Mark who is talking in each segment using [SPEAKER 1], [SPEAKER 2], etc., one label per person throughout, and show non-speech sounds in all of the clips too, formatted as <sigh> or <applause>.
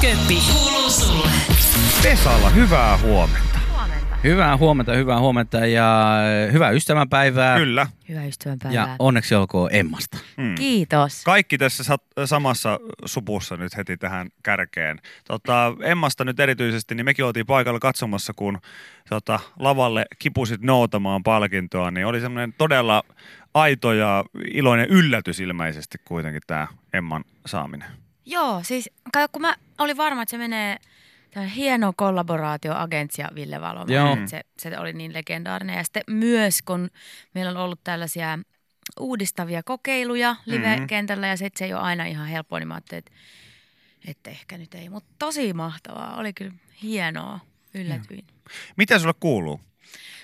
[SPEAKER 1] Köppi, kuuluu sulle.
[SPEAKER 2] Vesalla, hyvää huomenta.
[SPEAKER 3] Huomenta.
[SPEAKER 4] Hyvää huomenta, hyvää huomenta ja hyvää ystävänpäivää.
[SPEAKER 2] Kyllä.
[SPEAKER 3] Hyvää ystävänpäivää.
[SPEAKER 4] Ja onneksi olkoon Emmasta.
[SPEAKER 2] Hmm.
[SPEAKER 3] Kiitos.
[SPEAKER 2] Kaikki tässä sat- samassa supussa nyt heti tähän kärkeen. Tota, Emmasta nyt erityisesti, niin mekin oltiin paikalla katsomassa, kun tota, lavalle kipusit noutamaan palkintoa, niin oli semmoinen todella aito ja iloinen yllätys ilmeisesti kuitenkin tämä Emman saaminen.
[SPEAKER 3] Joo, siis kun mä olin varma, että se menee Tämä hieno kollaboraatio Agentsia Ville Valomaa.
[SPEAKER 4] Joo.
[SPEAKER 3] Se, se oli niin legendaarinen. Ja sitten myös, kun meillä on ollut tällaisia uudistavia kokeiluja live-kentällä ja sitten se ei ole aina ihan helppoa, niin mä ajattelin, että, että ehkä nyt ei. Mutta tosi mahtavaa. Oli kyllä hienoa. Yllätyin.
[SPEAKER 2] Mitä sulle kuuluu?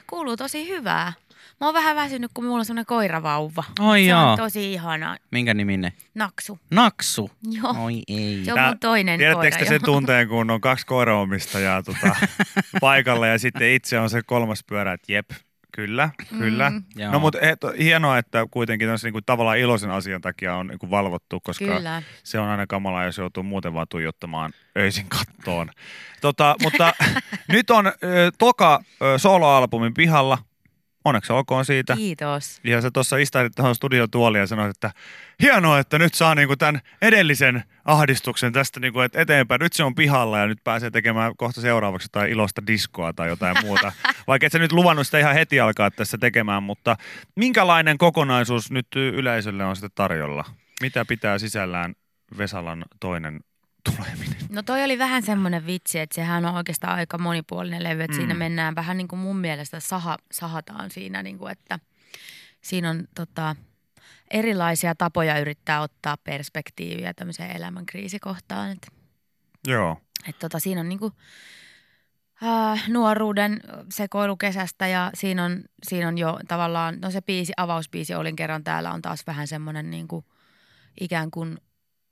[SPEAKER 3] Kuuluu tosi hyvää. Mä oon vähän väsynyt, kun mulla on semmoinen koiravauva.
[SPEAKER 4] Ai
[SPEAKER 3] se
[SPEAKER 4] jaa.
[SPEAKER 3] on tosi ihana.
[SPEAKER 4] Minkä niminen?
[SPEAKER 3] Naksu.
[SPEAKER 4] Naksu.
[SPEAKER 3] Joo.
[SPEAKER 4] Oi ei.
[SPEAKER 3] Se on mun toinen
[SPEAKER 2] Tiedättekö
[SPEAKER 3] koira.
[SPEAKER 2] te sen
[SPEAKER 3] joo.
[SPEAKER 2] tunteen, kun on kaksi koiraomistajaa tota, <laughs> paikalla ja sitten itse on se kolmas pyörä, että jep, kyllä, kyllä.
[SPEAKER 3] Mm.
[SPEAKER 4] Joo.
[SPEAKER 2] No mutta hienoa, että kuitenkin tämmöisen niinku, tavallaan iloisen asian takia on niinku, valvottu, koska
[SPEAKER 3] Kyllä.
[SPEAKER 2] se on aina kamalaa, jos joutuu muuten vaan tuijottamaan öisin kattoon. Tota, mutta <laughs> nyt on ö, toka ö, soloalbumin pihalla. Onneksi olkoon siitä.
[SPEAKER 3] Kiitos.
[SPEAKER 2] Ja sä tuossa istuit tuohon studiotuoliin ja sanoit, että hienoa, että nyt saa niinku tämän edellisen ahdistuksen tästä niinku, että eteenpäin. Nyt se on pihalla ja nyt pääsee tekemään kohta seuraavaksi jotain ilosta diskoa tai jotain muuta. <laughs> Vaikka et sä nyt luvannut sitä ihan heti alkaa tässä tekemään, mutta minkälainen kokonaisuus nyt yleisölle on sitten tarjolla? Mitä pitää sisällään Vesalan toinen tuleminen?
[SPEAKER 3] No toi oli vähän semmoinen vitsi, että sehän on oikeastaan aika monipuolinen levy, että mm. siinä mennään vähän niin kuin mun mielestä saha, sahataan siinä, niin kuin, että siinä on tota, erilaisia tapoja yrittää ottaa perspektiiviä tämmöiseen elämän kriisikohtaan. Että,
[SPEAKER 2] Joo.
[SPEAKER 3] että tota, siinä on niin kuin, äh, nuoruuden sekoilu kesästä ja siinä on, siinä on jo tavallaan, no se biisi, avausbiisi olin kerran täällä on taas vähän semmoinen niin kuin, ikään kuin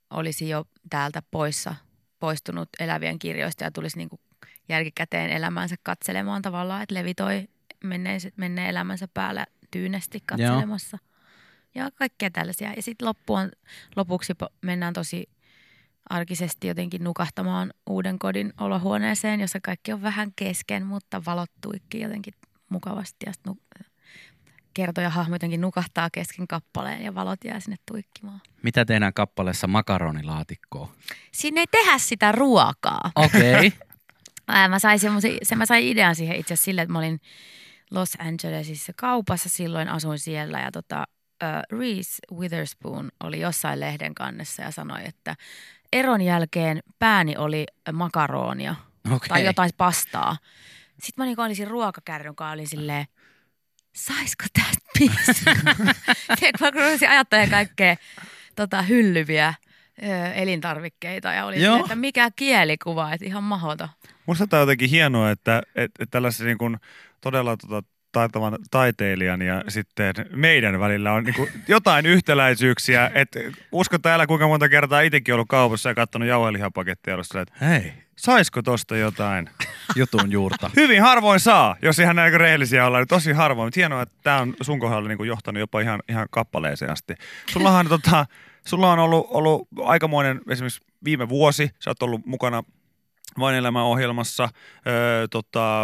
[SPEAKER 3] olisi jo täältä poissa, poistunut elävien kirjoista ja tulisi niin kuin järkikäteen elämänsä katselemaan tavallaan, että levitoi menneen, menneen elämänsä päällä tyynesti katselemassa. Ja kaikkea tällaisia. Ja sitten loppuun, lopuksi mennään tosi arkisesti jotenkin nukahtamaan uuden kodin olohuoneeseen, jossa kaikki on vähän kesken, mutta valot tuikkii jotenkin mukavasti. Ja sitten kertoja hahmo jotenkin nukahtaa kesken kappaleen ja valot jää sinne tuikkimaan.
[SPEAKER 4] Mitä tehdään kappaleessa makaronilaatikkoa?
[SPEAKER 3] Siinä ei tehdä sitä ruokaa.
[SPEAKER 4] Okei. <laughs> Okay.
[SPEAKER 3] Mä, sain semmosi, se, mä sain idean siihen itse asiassa sille, että mä olin Los Angelesissa kaupassa silloin, asuin siellä ja tota, äh, Reese Witherspoon oli jossain lehden kannessa ja sanoi, että eron jälkeen pääni oli makaronia
[SPEAKER 4] Okei.
[SPEAKER 3] tai jotain pastaa. Sitten mä niin olisin ruokakärryn kanssa, olin silleen, saisko tästä biisi? <laughs> Tiedätkö, mä rupesin ajattelemaan kaikkea tota, hyllyviä ö, elintarvikkeita ja oli
[SPEAKER 4] Joo.
[SPEAKER 3] silleen, että mikä kielikuva, että ihan mahdoton.
[SPEAKER 2] Musta tämä on jotenkin hienoa, että, että, että tällaisen niin kuin todella tota, taitavan taiteilijan ja sitten meidän välillä on niin kuin jotain yhtäläisyyksiä. Että usko täällä kuinka monta kertaa itsekin ollut kaupassa ja katsonut jauhelihapakettia ja ollut silleen, että hei, saisiko tosta jotain? <laughs>
[SPEAKER 4] Jutun juurta.
[SPEAKER 2] Hyvin harvoin saa, jos ihan näin rehellisiä ollaan. niin Tosi harvoin, mutta hienoa, että tämä on sun kohdalla niin johtanut jopa ihan, ihan kappaleeseen asti. Sullahan tota, sulla on ollut, ollut aikamoinen esimerkiksi viime vuosi, sä oot ollut mukana Vain elämän ohjelmassa. Öö, tota,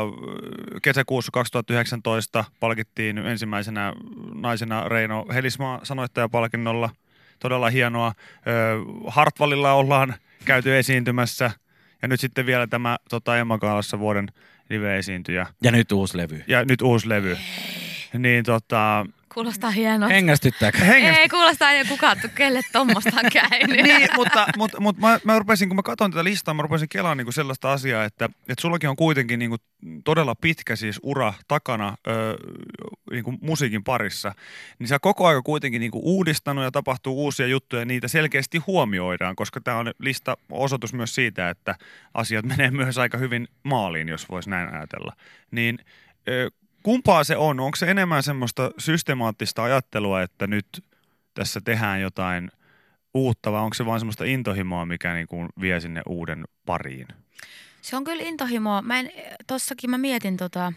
[SPEAKER 2] kesäkuussa 2019 palkittiin ensimmäisenä naisena Reino Helismaa sanoittajapalkinnolla. Todella hienoa. Öö, Hartwallilla ollaan käyty esiintymässä. Ja nyt sitten vielä tämä tota, Emma Kaalassa vuoden live-esiintyjä.
[SPEAKER 4] Ja nyt uusi levy.
[SPEAKER 2] Ja nyt uusi levy. Niin tota,
[SPEAKER 3] Kuulostaa hienoa.
[SPEAKER 4] Hengästyttääkö?
[SPEAKER 2] hengästä
[SPEAKER 3] Ei kuulostaa ei kukaan, kelle tuommoista on käynyt.
[SPEAKER 2] niin, mutta, mutta, mutta mä, mä rupesin, kun mä katson tätä listaa, mä rupesin kelaamaan niin sellaista asiaa, että, että sullakin on kuitenkin niin kuin todella pitkä siis ura takana ö, niin kuin musiikin parissa. Niin sä koko ajan kuitenkin niin kuin uudistanut ja tapahtuu uusia juttuja ja niitä selkeästi huomioidaan, koska tämä on lista osoitus myös siitä, että asiat menee <laughs> myös aika hyvin maaliin, jos voisi näin ajatella. Niin kumpaa se on? Onko se enemmän semmoista systemaattista ajattelua, että nyt tässä tehdään jotain uutta vai onko se vain semmoista intohimoa, mikä niin kuin vie sinne uuden pariin?
[SPEAKER 3] Se on kyllä intohimoa. Mä en, tossakin mä mietin tota,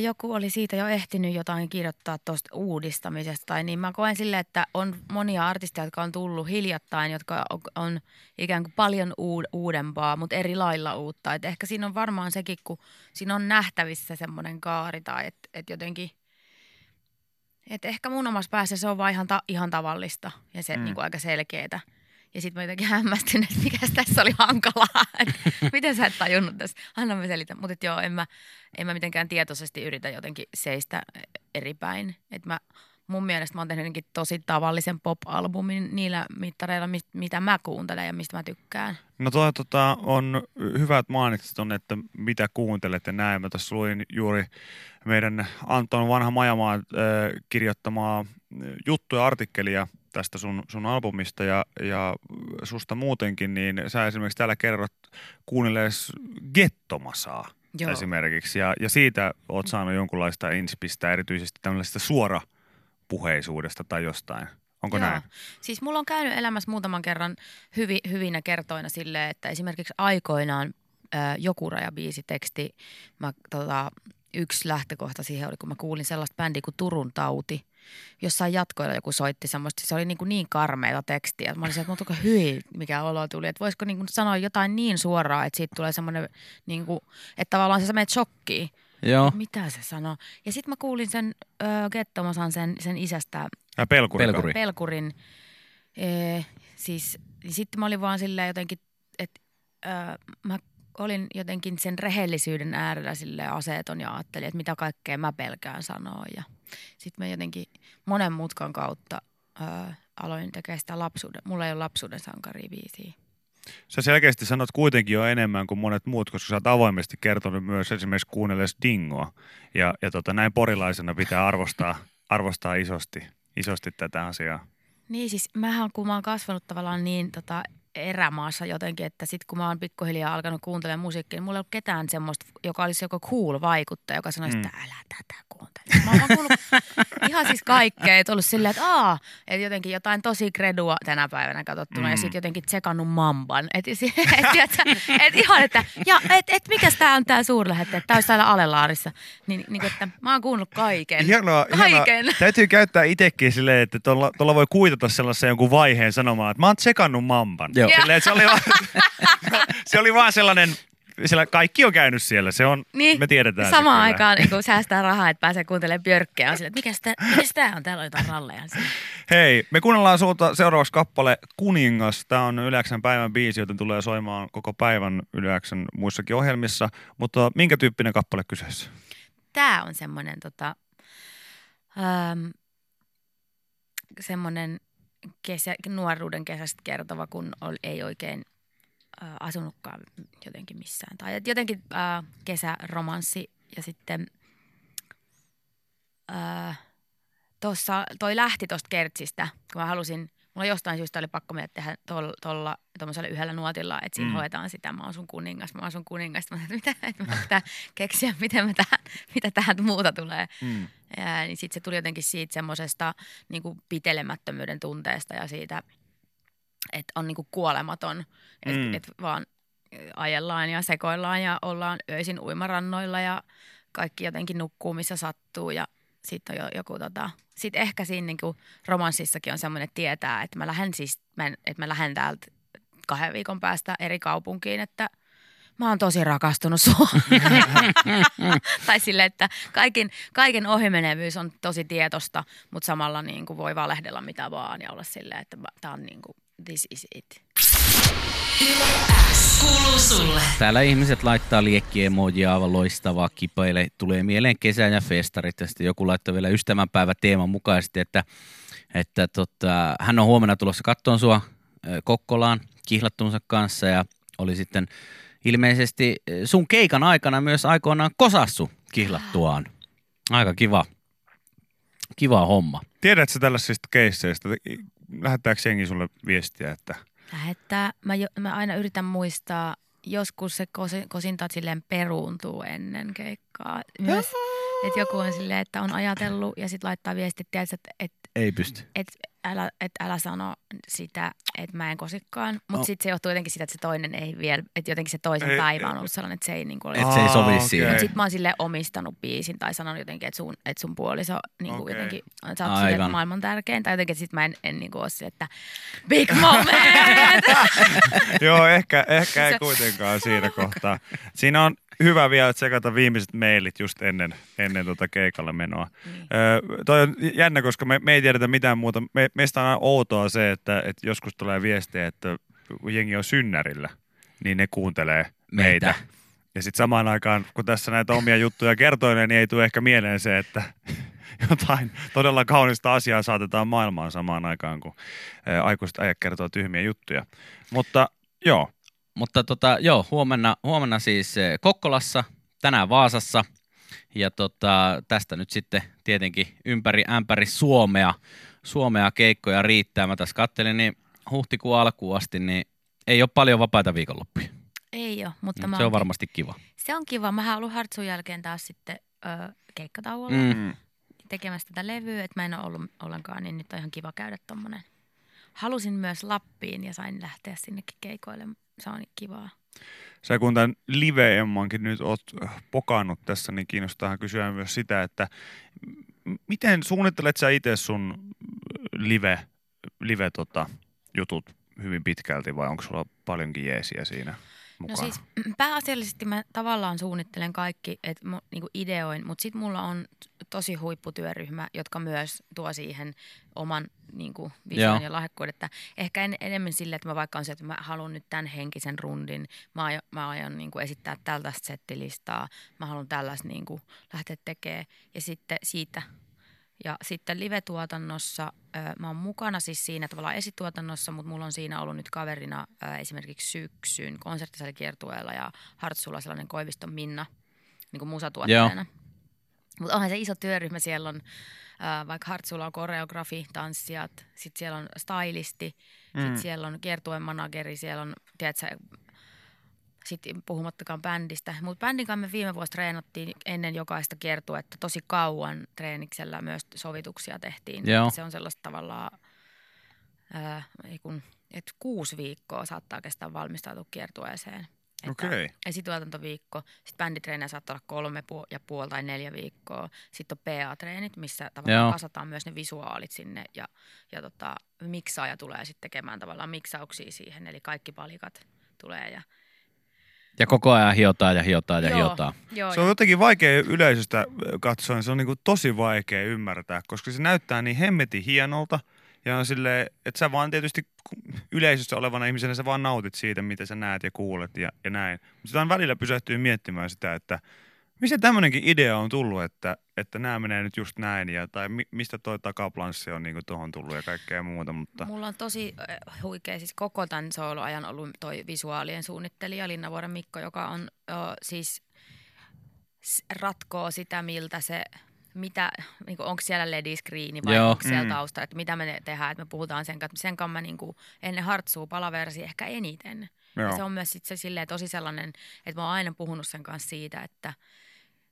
[SPEAKER 3] Joku oli siitä jo ehtinyt jotain kirjoittaa tuosta uudistamisesta. Tai niin mä koen silleen, että on monia artisteja, jotka on tullut hiljattain, jotka on, ikään kuin paljon uud- uudempaa, mutta eri lailla uutta. Et ehkä siinä on varmaan sekin, kun siinä on nähtävissä semmoinen kaari tai että et jotenkin – et ehkä mun omassa päässä se on vaan ihan, ta- ihan tavallista ja se mm. niin kuin aika selkeetä. Ja sitten mä jotenkin hämmästyn, että mikä tässä oli hankalaa. Miten sä et tajunnut tässä? Anna mä selitän. Mutta joo, en mä, en mä mitenkään tietoisesti yritä jotenkin seistä eri päin. Et mä, mun mielestä mä oon tehnyt tosi tavallisen pop-albumin niillä mittareilla, mitä mä kuuntelen ja mistä mä tykkään.
[SPEAKER 2] No toi tota, on hyvä, että mainitsit ton, että mitä kuuntelet ja näin. Mä tässä luin juuri meidän Anton Vanha Majamaa äh, kirjoittamaa juttuja, artikkelia tästä sun, sun albumista ja, ja susta muutenkin, niin sä esimerkiksi täällä kerrot kuunnellees Gettomasaa Joo. esimerkiksi. Ja, ja siitä oot saanut jonkunlaista inspistä, erityisesti tämmöisestä suorapuheisuudesta tai jostain. Onko Joo. näin?
[SPEAKER 3] Siis mulla on käynyt elämässä muutaman kerran hyvi, hyvinä kertoina silleen, että esimerkiksi aikoinaan joku rajabiisiteksti, mä tota, yksi lähtökohta siihen oli, kun mä kuulin sellaista bändiä kuin Turun tauti. Jossain jatkoilla joku soitti semmoista, se oli niin, kuin niin karmeita tekstiä. Mä olisin, että mutta hyi, mikä olo tuli. Että voisiko niin kuin sanoa jotain niin suoraa, että siitä tulee semmoinen, niin kuin, että tavallaan sä menet shokkiin.
[SPEAKER 4] Joo.
[SPEAKER 3] Mitä se sanoo? Ja sitten mä kuulin sen äh, Gettomasan sen, sen isästä.
[SPEAKER 2] Ja pelkuri.
[SPEAKER 4] Pelkuri.
[SPEAKER 3] Pelkurin. E, siis sitten mä olin vaan silleen jotenkin, että äh, mä olin jotenkin sen rehellisyyden äärellä sille aseeton ja ajattelin, että mitä kaikkea mä pelkään sanoa. Ja sitten mä jotenkin monen mutkan kautta ö, aloin tekemään sitä lapsuuden. Mulla ei ole lapsuuden sankariviisiä.
[SPEAKER 2] Sä selkeästi sanot kuitenkin jo enemmän kuin monet muut, koska sä oot avoimesti kertonut myös esimerkiksi kuunnelles Dingoa. Ja, ja tota, näin porilaisena pitää arvostaa, <laughs> arvostaa isosti, isosti tätä asiaa.
[SPEAKER 3] Niin siis mähän kun mä oon kasvanut tavallaan niin tota, erämaassa jotenkin, että sitten kun mä oon pikkuhiljaa alkanut kuuntelemaan musiikkia, niin mulla ei ollut ketään semmoista, joka olisi joko cool vaikuttaja, joka sanoisi, mm. että älä tätä kuuntele. Mä oon kuullut ihan siis kaikkea, että ollut silleen, että aa, että jotenkin jotain tosi kredua tänä päivänä katsottuna mm. ja sitten jotenkin tsekannut mamban. Että et, <laughs> et, et, ihan, että ja, et, et, mikäs tää on tää suurlähettä, että tää olisi täällä Alelaarissa. Niin, niin että mä oon kuunnut kaiken.
[SPEAKER 2] Hienoa, kaiken. Hienoa. Täytyy käyttää itsekin silleen, että tuolla, tuolla voi kuitata sellaisen jonkun vaiheen sanomaan, että mä oon tsekannut mamban. Joo. Silleen, se, oli vaan, <laughs> se oli vaan sellainen siellä kaikki on käynyt siellä, se on, niin, me tiedetään
[SPEAKER 3] Samaan aikaan niin kun säästää rahaa, että pääsee kuuntelemaan björkkeä, on sille, että mikä tämä on, täällä on jotain ralleja.
[SPEAKER 2] Hei, me kuunnellaan sulta seuraavaksi kappale Kuningas. Tämä on Yleksän päivän biisi, joten tulee soimaan koko päivän Yleksän muissakin ohjelmissa. Mutta minkä tyyppinen kappale kyseessä?
[SPEAKER 3] Tämä on semmoinen tota, ähm, semmoinen kesä, nuoruuden kesästä kertova, kun oli, ei oikein äh, asunutkaan jotenkin missään. Tai jotenkin äh, kesäromanssi ja sitten äh, tossa, toi lähti tuosta Kertsistä, kun mä halusin, mulla jostain syystä oli pakko mennä tehdä tuolla tuollaisella yhdellä nuotilla, että siinä mm. hoetaan sitä, mä oon sun kuningas, mä oon sun kuningas. Mä että mitä, että mä pitää keksiä, miten mä tähän, mitä tähän muuta tulee. Mm. Ja, niin sitten se tuli jotenkin siitä semmoisesta niin pitelemättömyyden tunteesta ja siitä, että on niin kuin kuolematon, että mm. et vaan ajellaan ja sekoillaan ja ollaan öisin uimarannoilla ja kaikki jotenkin nukkuu, missä sattuu ja sitten on jo, joku tota, sitten ehkä siinä niin kuin romanssissakin on semmoinen, että tietää, että mä lähden siis, mä en, että mä lähden täältä kahden viikon päästä eri kaupunkiin, että mä oon tosi rakastunut sua. <laughs> tai sille, että kaiken, kaiken ohimenevyys on tosi tietosta, mutta samalla niin kuin voi valehdella mitä vaan ja olla silleen, että tämä on niin kuin, this is it.
[SPEAKER 4] Täällä ihmiset laittaa liekkiemojia, aivan loistavaa kipeille. Tulee mieleen kesä ja festarit ja sitten joku laittaa vielä ystävänpäivä teeman mukaisesti, että, että tota, hän on huomenna tulossa kattoon sua Kokkolaan kihlattunsa kanssa ja oli sitten ilmeisesti sun keikan aikana myös aikoinaan kosassu kihlattuaan. Aika kiva. Kiva homma.
[SPEAKER 2] Tiedätkö tällaisista keisseistä? Lähettääkö jengi sulle viestiä, että –
[SPEAKER 3] Lähettää. Mä, jo, mä aina yritän muistaa, joskus se kosinta silleen peruuntuu ennen keikkaa. Myös, että joku on silleen, että on ajatellut ja sitten laittaa viestit, tiedätkö, että et,
[SPEAKER 4] Ei pysty.
[SPEAKER 3] et, älä, et älä sano sitä, että mä en kosikkaan. Mutta
[SPEAKER 4] No.
[SPEAKER 3] sitten se johtuu jotenkin siitä, että se toinen ei vielä, että jotenkin se toisen
[SPEAKER 2] Ei-
[SPEAKER 3] päivä on ollut sellainen, että se ei niin kuin ole.
[SPEAKER 4] Et se ei sovi
[SPEAKER 2] Aa,
[SPEAKER 4] siihen.
[SPEAKER 3] Sitten mä oon sille omistanut biisin tai sanonut jotenkin, että sun, että sun puoliso niin kuin
[SPEAKER 2] Okei.
[SPEAKER 3] jotenkin, sä oot sille maailman tärkein. Tai jotenkin sit mä en, en niin kuin ole sille, että big moment! <laughs>
[SPEAKER 2] Joo, ehkä, ehkä ei kuitenkaan siinä kohtaa. Siinä on hyvä vielä tsekata viimeiset mailit just ennen, ennen tuota keikalle menoa.
[SPEAKER 3] Niin.
[SPEAKER 2] Öö, toi on jännä, koska me, me ei tiedetä mitään muuta. Me, meistä on aina outoa se, että, että joskus tulee viestejä, että kun jengi on synnärillä, niin ne kuuntelee meitä.
[SPEAKER 4] Meitä.
[SPEAKER 2] Ja sitten samaan aikaan, kun tässä näitä omia juttuja kertoilee, niin ei tule ehkä mieleen se, että <laughs> jotain todella kaunista asiaa saatetaan maailmaan samaan aikaan, kun aikuiset äijät kertoo tyhmiä juttuja. Mutta joo,
[SPEAKER 4] Mutta tota, joo, huomenna, huomenna siis eh, Kokkolassa, tänään Vaasassa. Ja tota, tästä nyt sitten tietenkin ympäri ämpäri Suomea, Suomea keikkoja riittää. Mä tässä kattelin, niin huhtikuun alkuun asti, niin ei ole paljon vapaita viikonloppuja.
[SPEAKER 3] Ei ole, mutta mä
[SPEAKER 4] Se on varmasti kiva.
[SPEAKER 3] Se on kiva. Mä ollut Hartsun jälkeen taas sitten ö, keikkatauolla
[SPEAKER 4] Mm.
[SPEAKER 3] mm. tekemässä tätä levyä, että mä en ole ollut ollenkaan, niin nyt on ihan kiva käydä tommonen. Halusin myös Lappiin ja sain lähteä sinnekin keikoille. Se on kivaa.
[SPEAKER 2] sä kun tämän live-emmankin nyt oot pokannut tässä, niin kiinnostaa kysyä myös sitä, että miten suunnittelet sä itse sun live, live tota, jutut hyvin pitkälti vai onko sulla paljonkin jeesiä siinä mukana?
[SPEAKER 3] No siis pääasiallisesti mä tavallaan suunnittelen kaikki, että niinku ideoin, mutta sitten mulla on tosi huipputyöryhmä, jotka myös tuo siihen oman niinku, vision
[SPEAKER 4] Joo.
[SPEAKER 3] ja lahjakkuuden. Että ehkä en, enemmän sille, että mä vaikka on se, että mä haluan nyt tämän henkisen rundin, mä aion, mä aion niinku esittää tällaista settilistaa, mä haluan tällaista niinku lähteä tekemään ja sitten siitä ja sitten live-tuotannossa, ö, mä oon mukana siis siinä tavallaan esituotannossa, mutta mulla on siinä ollut nyt kaverina esimerkiksi syksyn konserttisalikiertueella ja Hartsulla sellainen Koiviston Minna niin kuin musatuottajana. Mutta onhan se iso työryhmä, siellä on vaikka Hartsulla on koreografi, tanssijat, sitten siellä on stylisti, mm. sitten siellä on kiertueen manageri, siellä on, tiedätkö, sitten puhumattakaan bändistä. Mutta bändin kanssa me viime vuosi treenattiin ennen jokaista kiertuetta tosi kauan treeniksellä myös sovituksia tehtiin.
[SPEAKER 4] Joo.
[SPEAKER 3] Se on sellaista tavallaan, ää, ei kun, että kuusi viikkoa saattaa kestää valmistautua kiertueeseen. Että
[SPEAKER 2] Okei.
[SPEAKER 3] Esituotantoviikko, sitten bänditreenejä saattaa olla kolme pu- ja puoli tai neljä viikkoa. Sitten on PA-treenit, missä tavallaan
[SPEAKER 4] Joo.
[SPEAKER 3] kasataan myös ne visuaalit sinne ja, ja tota, miksaaja tulee sitten tekemään tavallaan miksauksia siihen, eli kaikki palikat tulee. Ja,
[SPEAKER 4] Ja koko ajan hiotaan ja hiotaan ja
[SPEAKER 3] Joo,
[SPEAKER 4] hiotaan.
[SPEAKER 3] Joo,
[SPEAKER 2] Se on jotenkin vaikea yleisöstä katsoen, se on niinku tosi vaikea ymmärtää, koska se näyttää niin hemmetin hienolta. Ja on silleen, että sä vaan tietysti yleisössä olevana ihmisenä sä vaan nautit siitä, mitä sä näet ja kuulet ja, ja näin. Mutta sitä on välillä pysähtyy miettimään sitä, että missä tämmöinenkin idea on tullut, että, että nämä menee nyt just näin, ja, tai mi, mistä toi takaplanssi on niinku tuohon tullut ja kaikkea muuta, mutta
[SPEAKER 3] Mulla on tosi äh, huikea, siis koko tämän soloajan ollut toi visuaalien suunnittelija Linnavuoren Mikko, joka on ö, siis ratkoo sitä, miltä se, mitä, niin onko siellä lediskriini vai
[SPEAKER 4] Joo.
[SPEAKER 3] onko siellä
[SPEAKER 2] Mm.
[SPEAKER 3] tausta, että mitä me tehdään, että me puhutaan sen kanssa. Sen kanssa mä niin kuin, ennen hartsuu palaversi ehkä eniten. Ja
[SPEAKER 2] joo.
[SPEAKER 3] se on myös sit se silleen tosi sellainen, että mä oon aina puhunut sen kanssa siitä, että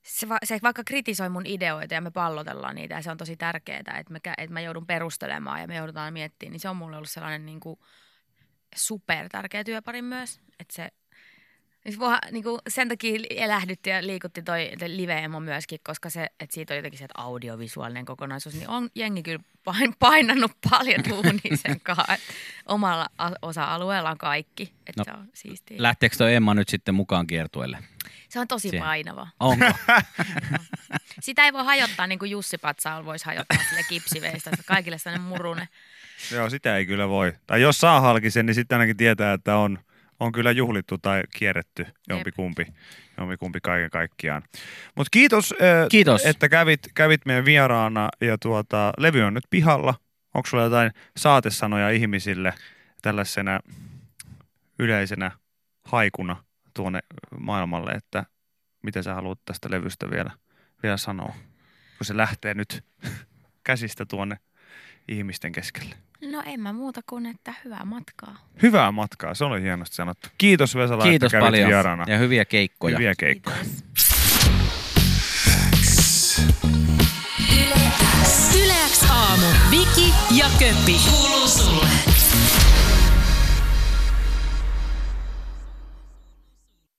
[SPEAKER 3] se, va- se vaikka kritisoi mun ideoita ja me pallotellaan niitä ja se on tosi tärkeää, että, me, että mä joudun perustelemaan ja me joudutaan miettimään, niin se on mulle ollut sellainen niin kuin super tärkeä työpari myös, että se Voi, niin kuin sen takia elähdytti ja liikutti toi live-emo myöskin, koska se, että siitä on jotenkin se, että audiovisuaalinen kokonaisuus, niin on jengi kyllä pain, painannut <laughs> paljon duunia sen kanssa. että Omalla a- osa-alueellaan kaikki, että
[SPEAKER 4] No,
[SPEAKER 3] no, se on siistiä.
[SPEAKER 4] Lähteekö toi Emma nyt sitten mukaan kiertueelle?
[SPEAKER 3] se on tosi
[SPEAKER 4] siihen.
[SPEAKER 3] painava.
[SPEAKER 4] Onko? <laughs>
[SPEAKER 3] Sitä ei voi hajottaa niin kuin Jussi Patsaal voisi hajottaa sille kipsiveistä, että kaikille sellainen murune.
[SPEAKER 2] Joo, sitä ei kyllä voi. Tai jos saa halkisen, niin sitten ainakin tietää, että on, on kyllä juhlittu tai kierretty jompikumpi, jompikumpi kaiken kaikkiaan. Mutta kiitos, äh,
[SPEAKER 4] Kiitos.
[SPEAKER 2] että kävit, kävit meidän vieraana ja tuota, levy on nyt pihalla. Onko sulla jotain saatesanoja ihmisille tällaisena yleisenä haikuna tuonne maailmalle, että mitä sä haluat tästä levystä vielä, vielä sanoa, kun se lähtee nyt <laughs> käsistä tuonne ihmisten keskelle?
[SPEAKER 3] No en mä muuta kuin, että hyvää matkaa.
[SPEAKER 2] Hyvää matkaa, se oli hienosti sanottu. Kiitos Vesala,
[SPEAKER 4] Kiitos
[SPEAKER 2] että kävit
[SPEAKER 4] paljon
[SPEAKER 2] vieraana.
[SPEAKER 4] ja hyviä keikkoja.
[SPEAKER 2] Hyviä keikkoja.
[SPEAKER 3] Kiitos.
[SPEAKER 1] Yle X aamu. Viki ja Köppi. Kuuluu sulle.